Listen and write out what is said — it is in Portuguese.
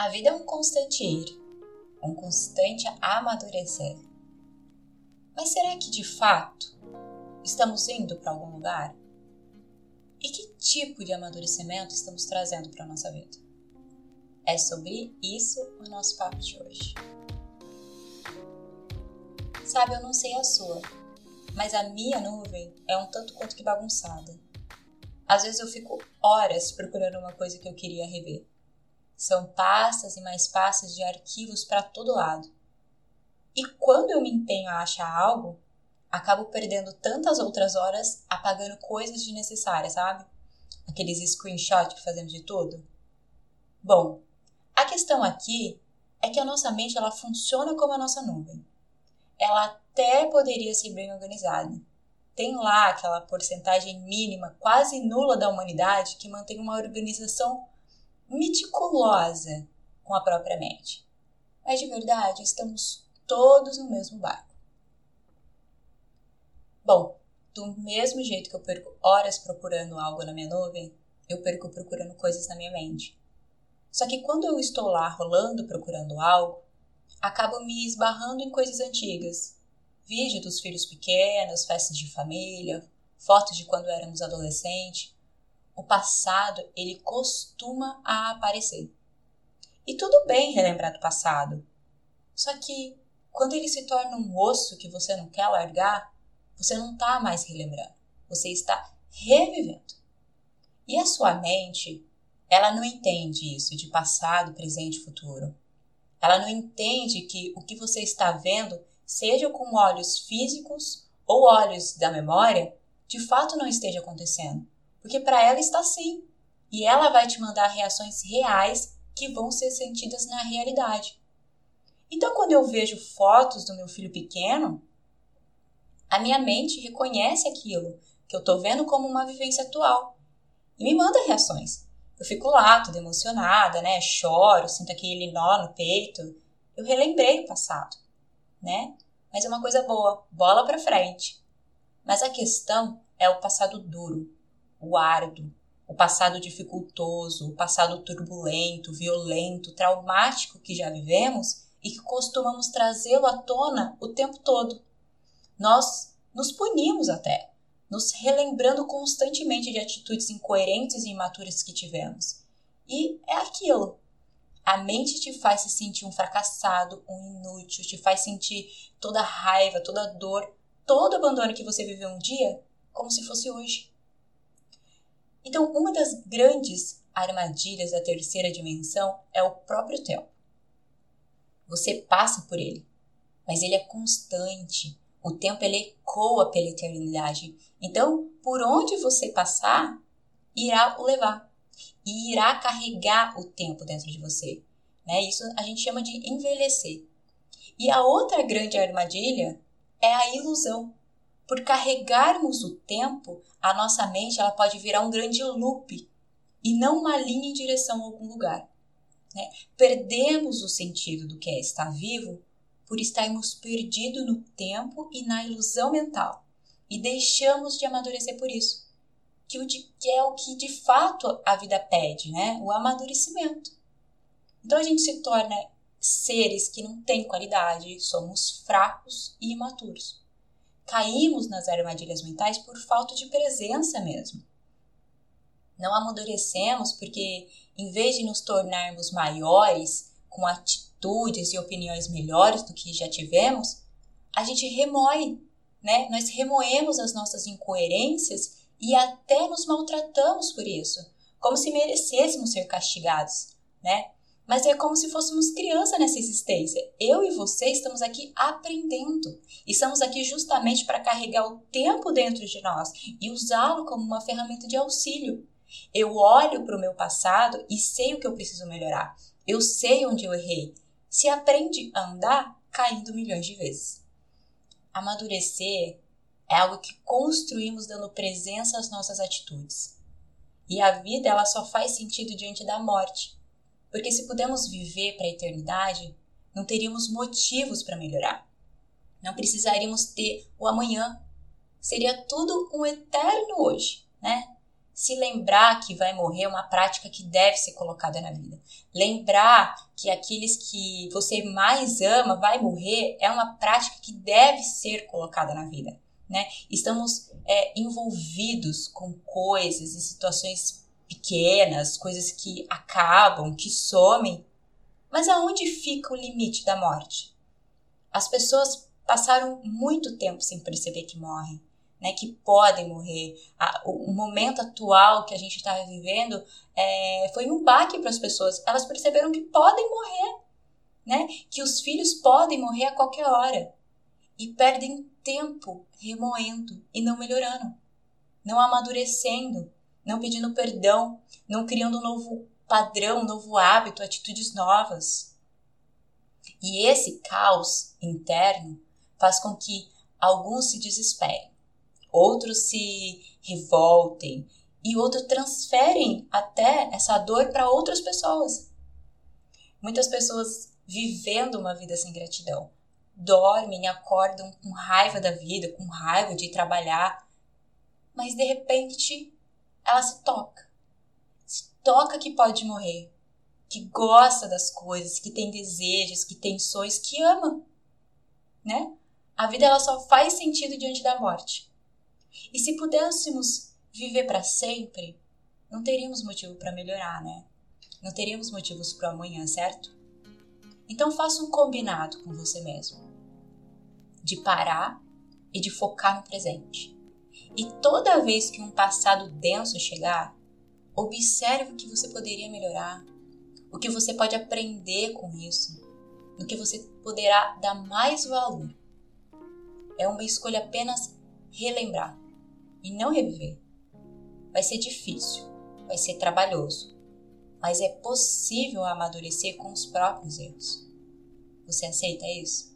A vida é um constante ir, um constante amadurecer. Mas será que de fato estamos indo para algum lugar? E que tipo de amadurecimento estamos trazendo para a nossa vida? É sobre isso o nosso papo de hoje. Sabe, eu não sei a sua, mas a minha nuvem é um tanto quanto que bagunçada. Às vezes eu fico horas procurando uma coisa que eu queria rever. São pastas e mais pastas de arquivos para todo lado. E quando eu me empenho a achar algo, acabo perdendo tantas outras horas apagando coisas desnecessárias, sabe? Aqueles screenshots que fazemos de tudo. Bom, a questão aqui é que a nossa mente ela funciona como a nossa nuvem ela até poderia ser bem organizada. Tem lá aquela porcentagem mínima, quase nula da humanidade que mantém uma organização meticulosa com a própria mente. Mas de verdade, estamos todos no mesmo barco. Bom, do mesmo jeito que eu perco horas procurando algo na minha nuvem, eu perco procurando coisas na minha mente. Só que quando eu estou lá rolando procurando algo, acabo me esbarrando em coisas antigas. Vídeo dos filhos pequenos, festas de família, fotos de quando éramos adolescentes. O passado, ele costuma a aparecer. E tudo bem relembrar do passado. Só que quando ele se torna um osso que você não quer largar, você não está mais relembrando, você está revivendo. E a sua mente, ela não entende isso de passado, presente e futuro. Ela não entende que o que você está vendo, seja com olhos físicos ou olhos da memória, de fato não esteja acontecendo. Porque para ela está sim. E ela vai te mandar reações reais que vão ser sentidas na realidade. Então, quando eu vejo fotos do meu filho pequeno, a minha mente reconhece aquilo que eu estou vendo como uma vivência atual e me manda reações. Eu fico lá, toda emocionada, né? Choro, sinto aquele nó no peito. Eu relembrei o passado, né? Mas é uma coisa boa, bola para frente. Mas a questão é o passado duro, o árduo, o passado dificultoso, o passado turbulento, violento, traumático que já vivemos e que costumamos trazê-lo à tona o tempo todo. Nós nos punimos até nos relembrando constantemente de atitudes incoerentes e imaturas que tivemos. E é aquilo. A mente te faz se sentir um fracassado, um inútil, te faz sentir toda a raiva, toda a dor, todo o abandono que você viveu um dia, como se fosse hoje. Então, uma das grandes armadilhas da terceira dimensão é o próprio tempo. Você passa por ele, mas ele é constante, o tempo ele ecoa pela eternidade. Então, por onde você passar, irá o levar e irá carregar o tempo dentro de você. Né? Isso a gente chama de envelhecer. E a outra grande armadilha é a ilusão. Por carregarmos o tempo, a nossa mente ela pode virar um grande loop e não uma linha em direção a algum lugar. Né? Perdemos o sentido do que é estar vivo por estarmos perdidos no tempo e na ilusão mental, e deixamos de amadurecer por isso, que, é o que de fato a vida pede, né? O amadurecimento. Então a gente se torna seres que não têm qualidade, somos fracos e imaturos. Caímos nas armadilhas mentais por falta de presença mesmo. Não amadurecemos porque, em vez de nos tornarmos maiores com atitudes, e opiniões melhores do que já tivemos, a gente remoe, né? Nós remoemos as nossas incoerências e até nos maltratamos por isso, como se merecêssemos ser castigados, né? Mas é como se fôssemos criança nessa existência. Eu e você estamos aqui aprendendo. Estamos aqui justamente para carregar o tempo dentro de nós e usá-lo como uma ferramenta de auxílio. Eu olho para o meu passado e sei o que eu preciso melhorar. Eu sei onde eu errei se aprende a andar caindo milhões de vezes. Amadurecer é algo que construímos dando presença às nossas atitudes. E a vida ela só faz sentido diante da morte. Porque se pudermos viver para a eternidade, não teríamos motivos para melhorar. Não precisaríamos ter o amanhã. Seria tudo um eterno hoje, né? se lembrar que vai morrer é uma prática que deve ser colocada na vida. Lembrar que aqueles que você mais ama vai morrer é uma prática que deve ser colocada na vida. Né? Estamos é, envolvidos com coisas e situações pequenas, coisas que acabam, que somem. Mas aonde fica o limite da morte? As pessoas passaram muito tempo sem perceber que morrem né, que podem morrer. o, momento atual que a gente está vivendo é, foi um baque para as pessoas. Elas perceberam que podem morrer, né, que os filhos podem morrer a qualquer hora e perdem tempo remoendo e não melhorando, não amadurecendo, não pedindo perdão, não criando um novo padrão, um novo hábito, atitudes novas. E esse caos interno faz com que alguns se desesperem outros se revoltem e outros transferem até essa dor para outras pessoas. Muitas pessoas vivendo uma vida sem gratidão dormem, acordam com raiva da vida, com raiva de trabalhar, mas de repente ela se toca. Se toca que pode morrer, que gosta das coisas, que tem desejos, que tem sonhos, que ama, né? A vida ela só faz sentido diante da morte. E se pudéssemos viver para sempre, não teríamos motivo para melhorar, né? Não teríamos motivos para amanhã, certo? Então faça um combinado com você mesmo de parar e de focar no presente. E toda vez que um passado denso chegar, observe o que você poderia melhorar, o que você pode aprender com isso, no que você poderá dar mais valor. É uma escolha apenas relembrar e não reviver. Vai ser difícil, vai ser trabalhoso, mas é possível amadurecer com os próprios erros. Você aceita isso?